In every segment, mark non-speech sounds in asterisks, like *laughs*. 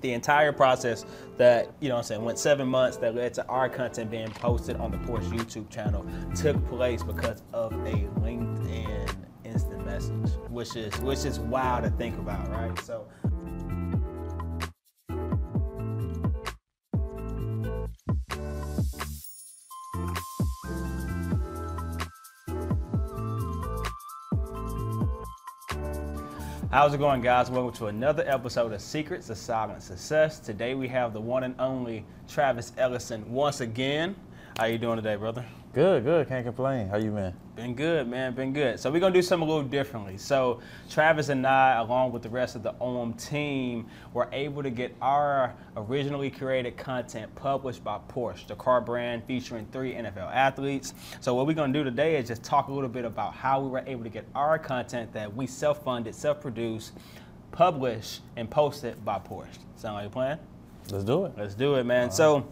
the entire process that you know I'm saying went seven months that led to our content being posted on the Porsche YouTube channel took place because of a LinkedIn instant message, which is which is wild to think about, right? So How's it going, guys? Welcome to another episode of Secrets of Silent Success. Today we have the one and only Travis Ellison once again. How you doing today, brother? Good, good. Can't complain. How you been? Been good, man. Been good. So we're gonna do something a little differently. So Travis and I, along with the rest of the AUME team, were able to get our originally created content published by Porsche, the car brand featuring three NFL athletes. So what we're gonna do today is just talk a little bit about how we were able to get our content that we self-funded, self-produced, published, and posted by Porsche. Sound like a plan? Let's do it. Let's do it, man. So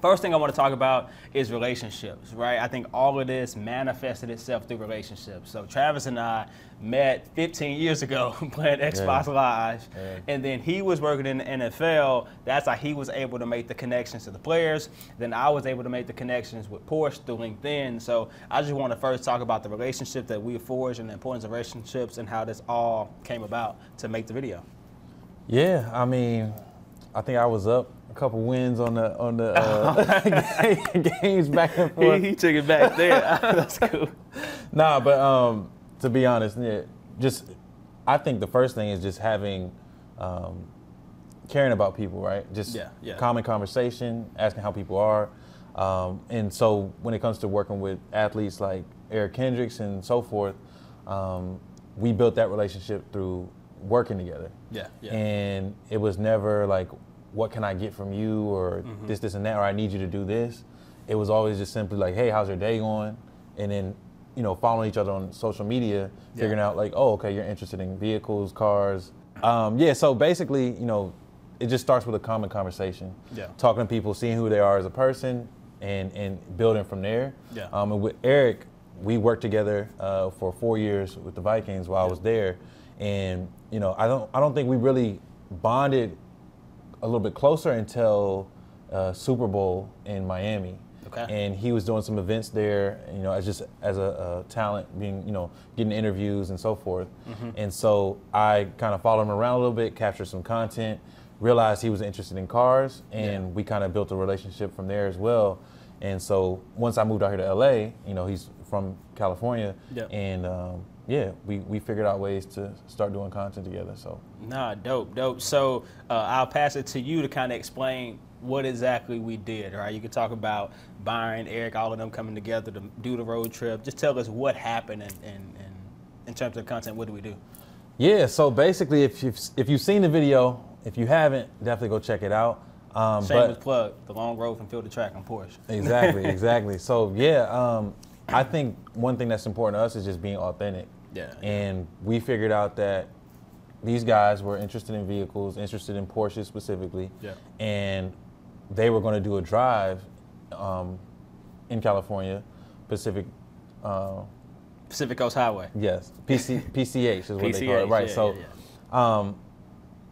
First thing I want to talk about is relationships, right? I think all of this manifested itself through relationships. So Travis and I met 15 years ago *laughs* playing Xbox yeah. Live, yeah. and then he was working in the NFL. That's how he was able to make the connections to the players. Then I was able to make the connections with Porsche through LinkedIn. So I just want to first talk about the relationship that we forged and the importance of relationships and how this all came about to make the video. Yeah, I mean, I think I was up a couple wins on the on the uh, *laughs* *laughs* games back and forth. He, he, took it back there. *laughs* That's cool. Nah, but um, to be honest, yeah, just I think the first thing is just having um, caring about people, right? Just yeah, yeah. common conversation, asking how people are. Um, and so when it comes to working with athletes like Eric Kendricks and so forth, um, we built that relationship through working together. Yeah, yeah. And it was never like what can I get from you or mm-hmm. this, this, and that, or I need you to do this. It was always just simply like, hey, how's your day going? And then, you know, following each other on social media, yeah. figuring out like, oh, okay, you're interested in vehicles, cars. Um, yeah, so basically, you know, it just starts with a common conversation. Yeah. Talking to people, seeing who they are as a person, and and building from there. Yeah. Um, and with Eric, we worked together uh, for four years with the Vikings while yeah. I was there, and you know, I don't I don't think we really bonded a little bit closer until uh, Super Bowl in Miami. Okay. And he was doing some events there, you know, as just as a, a talent, being, you know, getting interviews and so forth. Mm-hmm. And so I kind of followed him around a little bit, captured some content, realized he was interested in cars, and yeah. we kind of built a relationship from there as well. And so once I moved out here to LA, you know, he's from California, yep. and um, yeah, we, we figured out ways to start doing content together. So nah, dope, dope. So uh, I'll pass it to you to kind of explain what exactly we did. Right, you could talk about Byron, Eric, all of them coming together to do the road trip. Just tell us what happened and, and, and in terms of content, what do we do? Yeah, so basically, if you've if you've seen the video, if you haven't, definitely go check it out. Um, Shameless plug: the long road from field to track on Porsche. *laughs* Exactly, exactly. So yeah, um, I think one thing that's important to us is just being authentic. Yeah. And we figured out that these guys were interested in vehicles, interested in Porsche specifically. Yeah. And they were going to do a drive um, in California, Pacific. Uh, Pacific Coast Highway. Yes, PC, *laughs* PCH is what PCH, they call it. Right. Yeah, so, yeah, yeah. Um,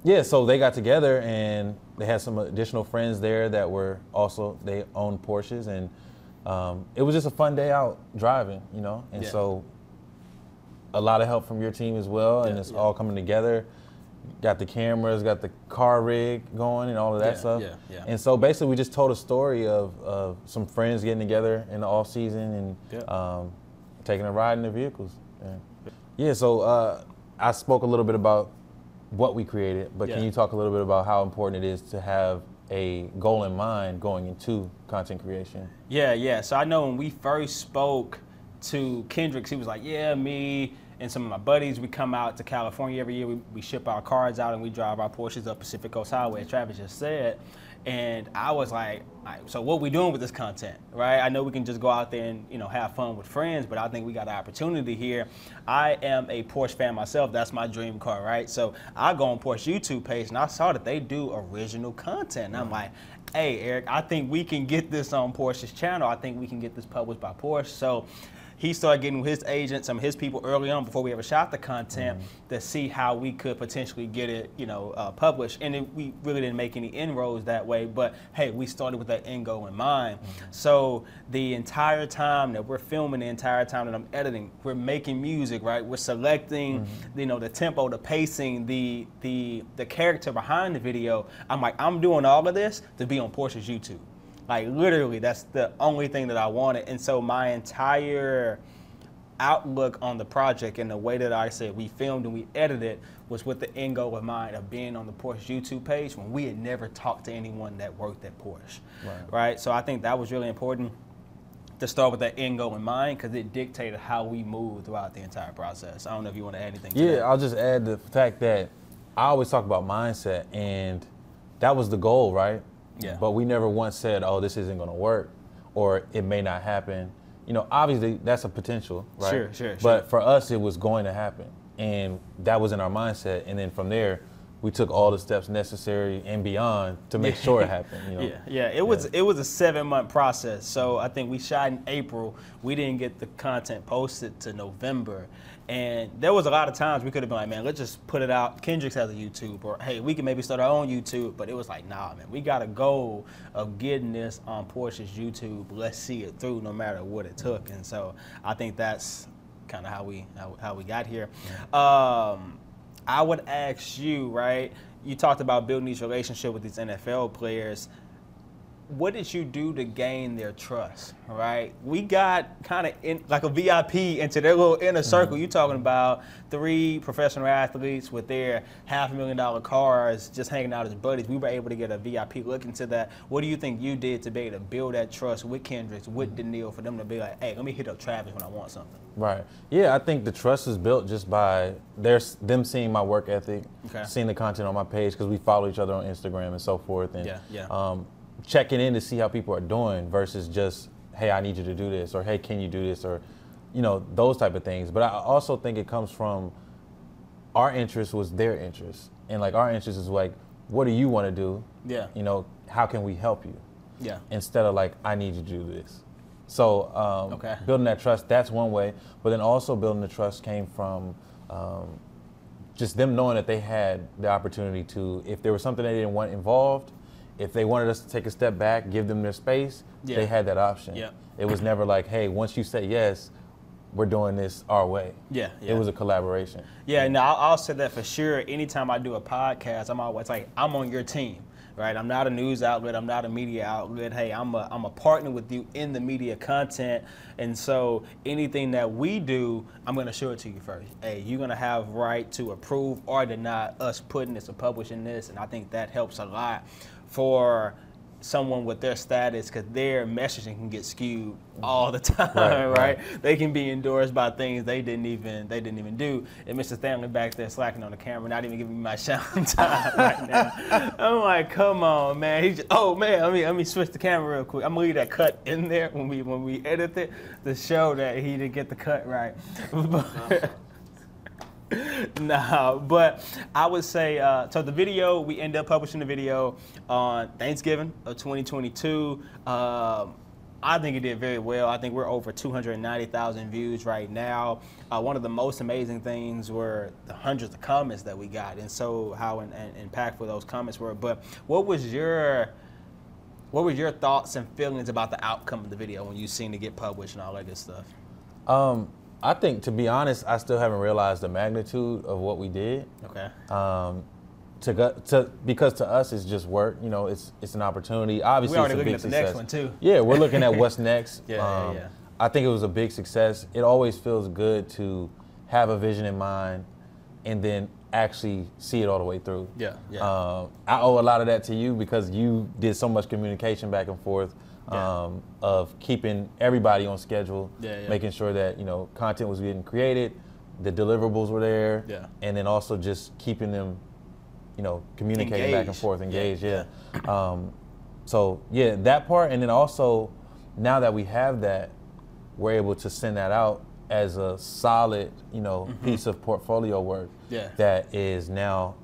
yeah, so they got together and they had some additional friends there that were also they owned Porsches and um, it was just a fun day out driving, you know. And so a lot of help from your team as well, and it's yeah. all coming together. Got the cameras, got the car rig going, and all of that yeah, stuff. Yeah, yeah. And so basically, we just told a story of, of some friends getting together in the off season and um, taking a ride in their vehicles. Yeah. So uh, I spoke a little bit about what we created, but can you talk a little bit about how important it is to have a goal in mind going into content creation? Yeah, yeah. So I know when we first spoke to Kendricks, he was like, "Yeah, me and some of my buddies, we come out to California every year. We, we ship our cars out and we drive our Porsches up Pacific Coast Highway." As Travis just said, and I was like, "So what we doing with this content, right? I know we can just go out there and you know have fun with friends, but I think we got an opportunity here. I am a Porsche fan myself. That's my dream car, right? So I go on Porsche YouTube page and I saw that they do original content. And I'm like, hey, Eric, I think we can get this on Porsche's channel. I think we can get this published by Porsche. So he started getting his agents, some of his people early on before we ever shot the content mm-hmm. to see how we could potentially get it, you know, uh, published. And it, we really didn't make any inroads that way. But hey, we started with that end goal in mind. Mm-hmm. So the entire time that we're filming, the entire time that I'm editing, we're making music, right? We're selecting, mm-hmm. you know, the tempo, the pacing, the the the character behind the video. I'm like, I'm doing all of this to be on Porsche's YouTube. Like literally, that's the only thing that I wanted. And so my entire outlook on the project and the way that I said we filmed and we edited was with the end goal of mind of being on the Porsche YouTube page when we had never talked to anyone that worked at Porsche. Right. right? So I think that was really important to start with that end goal in mind because it dictated how we moved throughout the entire process. I don't know if you want to add anything. yeah, I'll just add the fact that I always talk about mindset, and that was the goal, right? Yeah. But we never once said, "Oh, this isn't going to work," or "It may not happen." You know, obviously that's a potential, right? Sure, sure. But sure. for us, it was going to happen, and that was in our mindset. And then from there, we took all the steps necessary and beyond to make sure it *laughs* happened. You know? Yeah, yeah. It was it was a seven month process. So I think we shot in April. We didn't get the content posted to November, and there was a lot of times we could have been like, man, let's just put it out. Kendricks has a YouTube, or hey, we can maybe start our own YouTube. But it was like, nah, man, we got a goal of getting this on Porsche's YouTube. Let's see it through, no matter what it took. And so I think that's kind of how we how, how, we got here. Um, I would ask you, right? You talked about building these relationships with these NFL players what did you do to gain their trust? Right, we got kind of in like a VIP into their little inner mm-hmm. circle. Mm-hmm. You talking about three professional athletes with their half a million dollar cars, just hanging out as buddies. We were able to get a VIP look into that. What do you think you did to be able to build that trust with Kendricks, with mm-hmm. Danielle, for them to be like, hey, let me hit up Travis when I want something? Right. Yeah, I think the trust is built just by their them seeing my work ethic, okay. seeing the content on my page because we follow each other on Instagram and so forth. And yeah, yeah. Um, checking in to see how people are doing versus just hey i need you to do this or hey can you do this? or you know those type of things. But i also think it comes from our interest was their interest. And like our interest is like what do you want to do? Yeah. You know how can we help you? Yeah. Instead of like i need you to do this. So um, okay. building that trust that's one way. But then also building the trust came from um, just them knowing that they had the opportunity to if there was something they didn't want involved if they wanted us to take a step back, give them their space, yeah. they had that option. Yeah. It was never like, hey, once you say yes, we're doing this our way. Yeah, yeah. It was a collaboration. Yeah, no, I'll, I'll say that for sure. Anytime I do a podcast, I'm always like, I'm on your team right? I'm not a news outlet. I'm not a media outlet. Hey, I'm a, I'm a partner with you in the media content. And so anything that we do, I'm going to show it to you first. Hey, you're going to have right to approve or deny us putting this or publishing this. And I think that helps a lot for someone with their status because their messaging can get skewed mm-hmm. all the *laughs* time, right, right? right, They can be endorsed by things they didn't even they didn't even do. And Mr. Stanley back there slacking on the camera, not even giving me my *laughs* shout time right now. I'm like, come on, man. He just, oh man, let me let me switch the camera real quick. I'm gonna leave that cut in there when we when we edit it to show that he didn't get the cut right. *laughs* Uh-huh. *laughs* nah, but I would say uh, so. The video we end up publishing the video on Thanksgiving of 2022. Um, I think it did very well. I think we're over 290,000 views right now. Uh, one of the most amazing things were the hundreds of comments that we got, and so how in, in, impactful those comments were. But what was your what were your thoughts and feelings about the outcome of the video when you seen it get published and all that good stuff? Um, I think, to be honest, I still haven't realized the magnitude of what we did. Okay. Um, to go, to because to us it's just work. You know, it's it's an opportunity. Obviously, we're already looking at the success. next one too. Yeah, we're looking at what's *laughs* next. yeah, um, yeah, yeah. I think it was a big success. It always feels good to have a vision in mind and then actually see it all the way through. Yeah, yeah. Um, I owe a lot of that to you because you did so much communication back and forth yeah. um, of keeping everybody on schedule, yeah, yeah. making sure that you know content was getting created, the deliverables were there, yeah. and then also just keeping them, you know, communicating engaged. back and forth, engaged. Yeah. Um, so yeah, that part, and then also now that we have that, we're able to send that out as a solid, you know, mm-hmm. piece of portfolio work yeah. that is now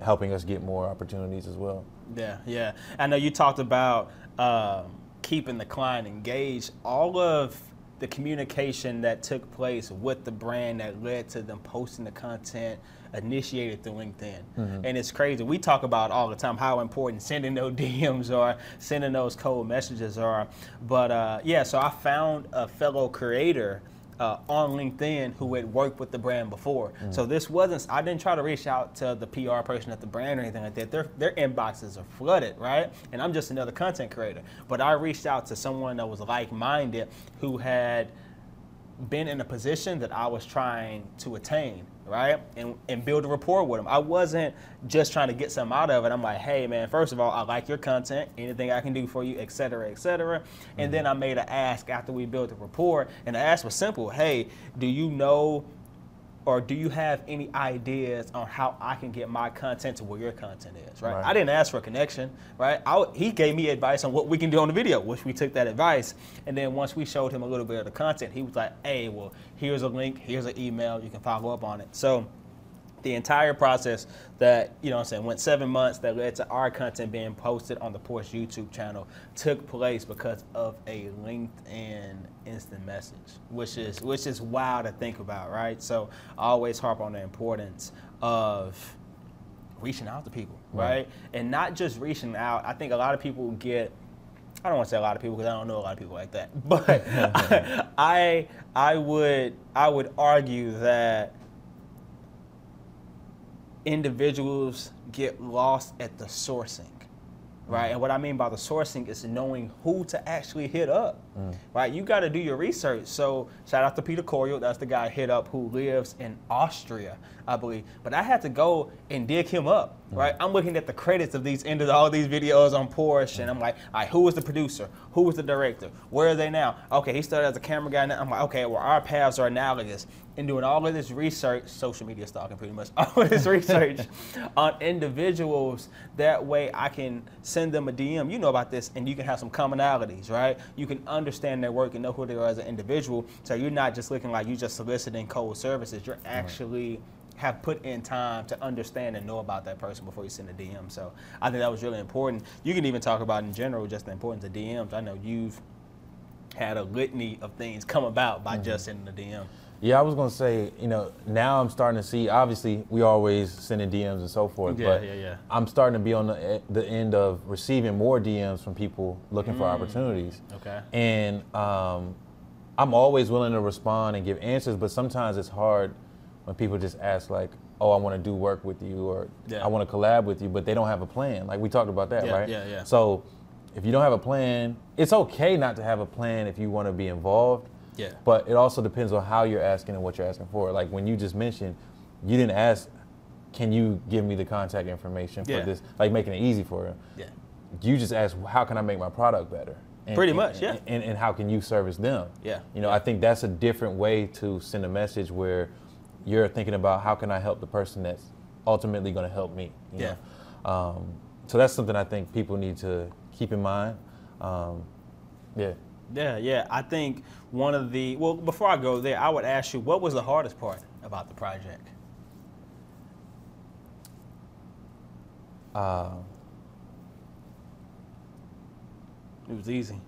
helping us get more opportunities as well. Yeah, yeah. I know you talked about um, keeping the client engaged. All of the communication that took place with the brand that led to them posting the content initiated through LinkedIn. Mm-hmm. And it's crazy. We talk about all the time how important sending those *laughs* DMs are, sending those cold messages are. But uh, yeah, so I found a fellow creator uh, on LinkedIn who had worked with the brand before. Mm. So this wasn't, I didn't try to reach out to the PR person at the brand or anything like that. Their, their inboxes are flooded, right? And I'm just another content creator. But I reached out to someone that was like minded who had been in a position that I was trying to attain right? And, and build a rapport with them. I wasn't just trying to get something out of it. I'm like, hey, man, first of all, I like your content, anything I can do for you, et cetera, et cetera. Mm-hmm. And then I made an ask after we built the rapport. And the ask was simple hey, do you know or do you have any ideas on how I can get my content to where your content is, right? right. I didn't ask for a connection, right? I, he gave me advice on what we can do on the video, which we took that advice. And then once we showed him a little bit of the content, he was like, hey, well, here's a link, here's an email, you can follow up on it. So the entire process that, you know I'm saying, went seven months that led to our content being posted on the Porsche YouTube channel took place because of a LinkedIn instant message, which is which is wild to think about, right? So I always harp on the importance of reaching out to people, right? right? And not just reaching out. I think a lot of people get I don't want to say a lot of people because I don't know a lot of people like that. *laughs* But *laughs* *laughs* I I would I would argue that individuals get lost at the sourcing right? And what I mean by the sourcing is knowing who to actually hit up, mm. right? You got to do your research. So shout out to Peter Coriel, that's the guy I hit up who lives in Austria, I believe. But I had to go and dig him up. Right? I'm looking at the credits of these end of all these videos on Porsche, and I'm like, all right, who was the producer? Who was the director? Where are they now? Okay, he started as a camera guy. Now I'm like, okay, well our paths are analogous. In doing all of this research, social media stalking pretty much, *laughs* all of this research *laughs* on individuals, that way I can send them a DM. You know about this, and you can have some commonalities, right? You can understand their work and know who they are as an individual. So you're not just looking like you're just soliciting cold services. You're actually have put in time to understand and know about that person before you send a DM. So I think that was really important. You can even talk about in general just the importance of DMs. I know you've had a litany of things come about by mm-hmm. just sending a DM. Yeah, I was gonna say, you know, now I'm starting to see. Obviously, we always sending DMs and so forth, yeah, but yeah, yeah. I'm starting to be on the the end of receiving more DMs from people looking mm. for opportunities. Okay. And um, I'm always willing to respond and give answers, but sometimes it's hard when people just ask like, "Oh, I want to do work with you," or yeah. "I want to collab with you," but they don't have a plan. Like we talked about that, yeah, right? Yeah, yeah. So if you don't have a plan, it's okay not to have a plan if you want to be involved. Yeah. But it also depends on how you're asking and what you're asking for. Like when you just mentioned, you didn't ask, "Can you give me the contact information for yeah. this?" Like making it easy for them. Yeah. You just ask, "How can I make my product better?" And, Pretty and, much, yeah. And, and, how can you service them? Yeah. You know, yeah. I think that's a different way to send a message where you're thinking about how can I help the person that's ultimately going to help me. yeah. Um, so that's something I think people need to keep in mind. Um, yeah. Yeah, yeah. I think one of the well, before I go there, I would ask you, what was the hardest part about the project? Uh, it was easy.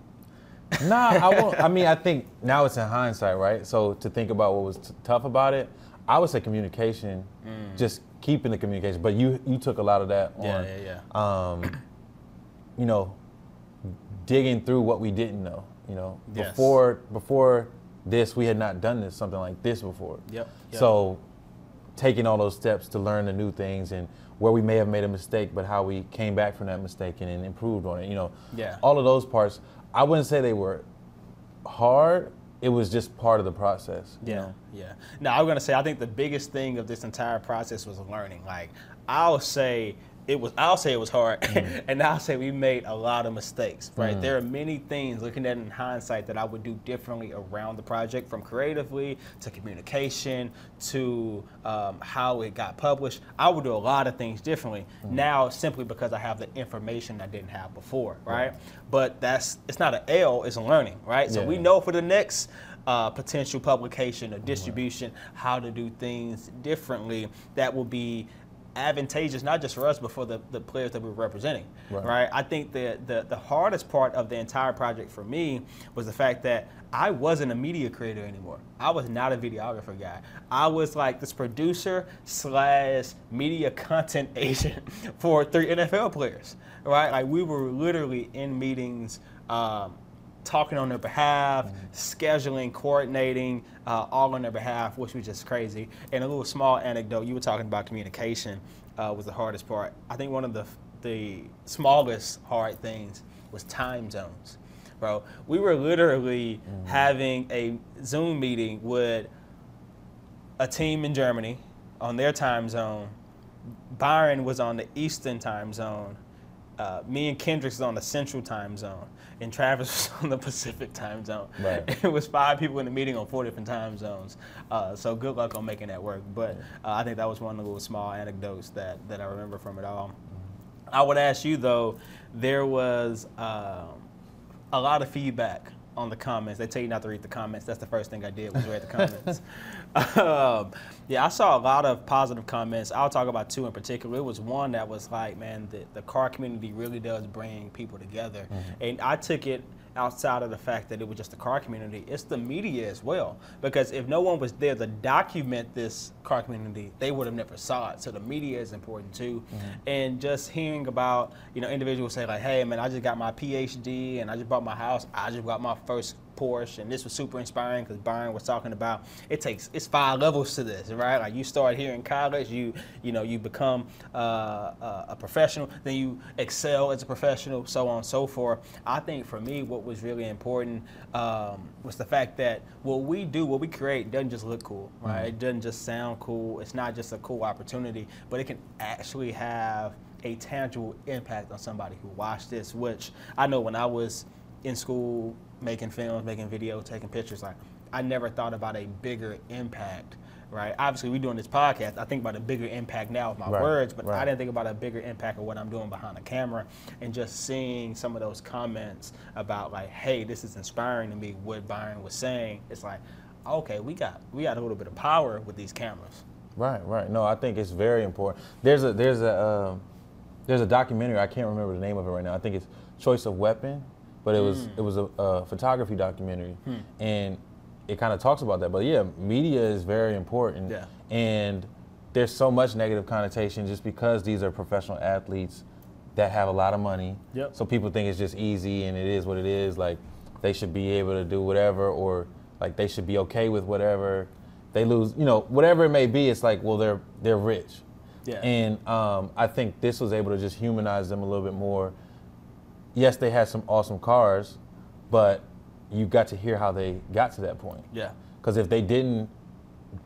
nah, I won't. I *laughs* mean, I think now it's in hindsight, right? So to think about what was t- tough about it, I would say communication, mm. just keeping the communication. But you you took a lot of that yeah, on. Yeah, yeah, um, you know, digging through what we didn't know. You know, yes. before before this, we had not done this something like this before. Yep. yep. So taking all those steps to learn the new things and where we may have made a mistake, but how we came back from that mistake and, and improved on it. You know, yeah. all of those parts. I wouldn't say they were hard, it was just part of the process. Yeah, know? yeah. Now I'm gonna say I think the biggest thing of this entire process was learning. Like I'll say it was I'll say it was hard mm. *laughs* and I'll say we made a lot of mistakes, right? Mm. There are many things looking at in hindsight that I would do differently around the project from creatively to communication to um, how it got published. I would do a lot of things differently mm. now simply because I have the information I didn't have before, right? But that's it's not an L, it's a learning, right? So we know for the next uh, potential publication or distribution how to do things differently that will be advantageous not just for us but for the, the players that we are representing right. right, i think the, the the hardest part of the entire project for me was the fact that i wasn't a media creator anymore. I was not a videographer guy. I was like this producer slash media content *laughs* agent for three nfl players right? Like we were literally in meetings um, talking on their behalf, scheduling, coordinating, uh, all on their behalf, which was just crazy. And a little small anecdote, you were talking about communication uh, was the hardest part. I think one of the the smallest hard things was time zones, bro. We were literally mm-hmm. having a Zoom meeting with a team in Germany on their time zone. Byron was on the Eastern time zone. Uh, me and Kendricks on the Central time zone and Travis *laughs* was on the Pacific time zone. Right. *laughs* It was five people in the meeting on four different time zones. Uh, so good luck on making that work. But uh, I think that was one of the little small anecdotes that, that I remember from it all. I would ask you though, there was um, a lot of feedback on the comments. They tell you not to read the comments. That's the first thing I did was read the comments. *laughs* um, yeah, I saw a lot of positive comments. I'll talk about two in particular. It was one that was like, man, the, the car community really does bring people together. Mm-hmm. And I took it outside of the fact that it was just the car community, it's the media as well. Because if no one was there to document this car community, they would have never saw it. So the media is important too. Mm-hmm. And just hearing about, you know, individuals say like, hey man, I just got my PhD and I just bought my house. I just got my first Porsche, and this was super inspiring because Byron was talking about it takes it's five levels to this, right? Like you start here in college, you you know you become uh, uh, a professional, then you excel as a professional, so on and so forth. I think for me, what was really important um, was the fact that what we do, what we create, doesn't just look cool, right? Mm-hmm. It doesn't just sound cool. It's not just a cool opportunity, but it can actually have a tangible impact on somebody who watched this. Which I know when I was in school making films, making videos, taking pictures, like I never thought about a bigger impact, right? Obviously, we're doing this podcast. I think about a bigger impact now with my right, words, but right. I didn't think about a bigger impact of what I'm doing behind the camera. And just seeing some of those comments about like, hey, this is inspiring to me. What Byron was saying, it's like, okay, we got we got a little bit of power with these cameras. Right, right. No, I think it's very important. There's a there's a um, there's a documentary. I can't remember the name of it right now. I think it's Choice of Weapon but it was mm. it was a, a, photography documentary, hmm. and it kind of talks about that. But yeah, media is very important, yeah. and there's so much negative connotation just because these are professional athletes that have a lot of money. Yep. So people think it's just easy and it is what it is. Like they should be able to do whatever, or like they should be okay with whatever. They lose, you know, whatever it may be. It's like, well, they're they're rich. Yeah. And um, I think this was able to just humanize them a little bit more yes, they had some awesome cars, but you got to hear how they got to that point. Yeah. Because if they didn't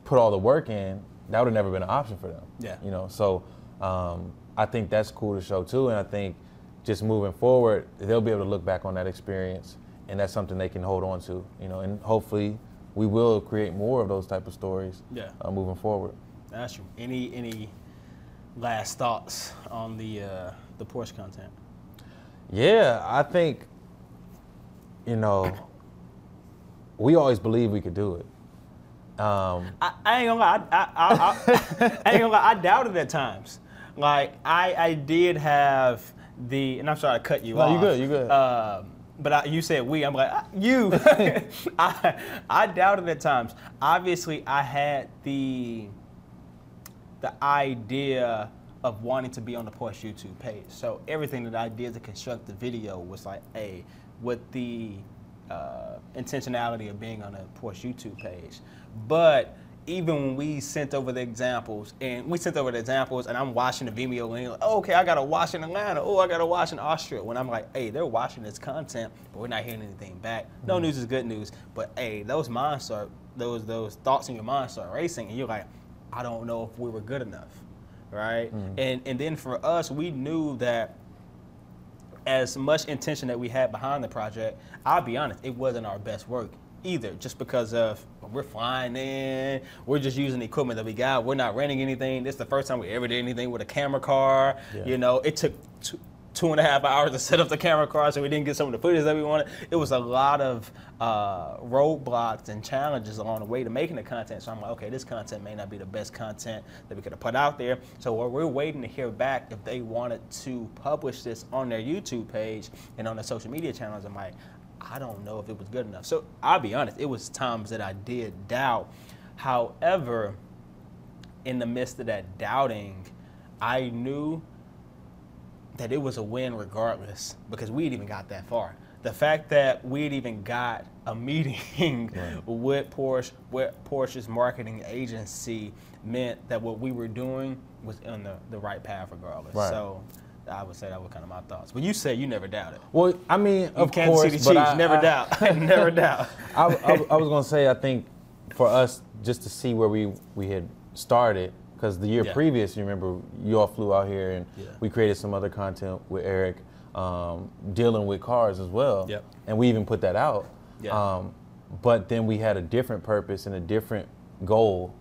put all the work in, that would have never been an option for them. Yeah. You know, so um, I think that's cool to show too, and I think just moving forward, they'll be able to look back on that experience, and that's something they can hold on to. You know, and hopefully we will create more of those type of stories. Yeah. Uh, moving forward. That's true. Any any last thoughts on the uh, the Porsche content? Yeah, I think, you know, we always believe we could do it. Um, I, I, ain't gonna lie, I, I, I, I, ain't gonna lie, I doubted at times. Like I, I did have the, and I'm sorry I cut you no, off. you good, you good. Um, but I, you said we. I'm like ah, you. *laughs* *laughs* I, I doubted at times. Obviously, I had the the idea of wanting to be on the Porsche YouTube page. So everything that I did to construct the video was like, a with the uh, intentionality of being on a Porsche YouTube page. But even when we sent over the examples, and we sent over the examples, and I'm watching the Vimeo link, like, oh, okay, I got to watch in Atlanta. Oh, I got to watch in Austria. When I'm like, hey, they're watching this content, but we're not hearing anything back. No mm-hmm. news is good news. But hey, those minds start, those those thoughts in your mind start racing, and you're like, I don't know if we were good enough right? Mm. And and then for us, we knew that as much intention that we had behind the project, I'll be honest, it wasn't our best work either, just because of we're flying in, we're just using the equipment that we got, we're not renting anything. This is the first time we ever did anything with a camera car. Yeah. You know, it took two, two and a half hours to set up the camera car, so we didn't get some of the footage that we wanted. It was a lot of uh, roadblocks and challenges along the way to making the content. So I'm like, okay, this content may not be the best content that we could have put out there. So we're waiting to hear back if they wanted to publish this on their YouTube page and on their social media channels. I'm like, I don't know if it was good enough. So I'll be honest, it was times that I did doubt. However, in the midst of that doubting, I knew that it was a win regardless because we had even got that far. The fact that we had even got a *laughs* meeting right. with Porsche, with Porsche's marketing agency meant that what we were doing was on the, the right path regardless. Right. So I would say that was kind of my thoughts. But you said you never doubted. Well, I mean, of Kansas course, City Chiefs, I, never I, doubt, *laughs* never *laughs* doubt. I, I, I was going to say, I think for us just to see where we we had started, because the year yeah. previous, you remember, you all flew out here and yeah. we created some other content with Eric, um, dealing with cars as well. Yep. And we even put that out. Yeah. Um, but then we had a different purpose and a different goal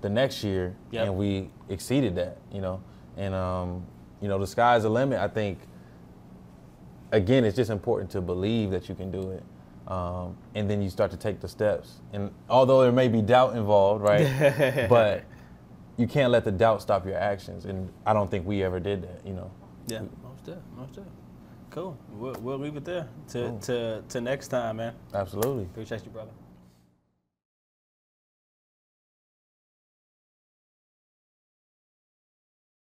the next year, yep. and we exceeded that, you know. And um, you know, the sky's the limit. I think, again, it's just important to believe that you can do it. Um, and then you start to take the steps. And although there may be doubt involved, right? *laughs* but you can't let the doubt stop your actions. And I don't think we ever did that, you know. Yeah, most definitely, most definitely. Cool. We'll, we'll leave it there to, cool. to, to next time, man. Absolutely. Appreciate you, brother.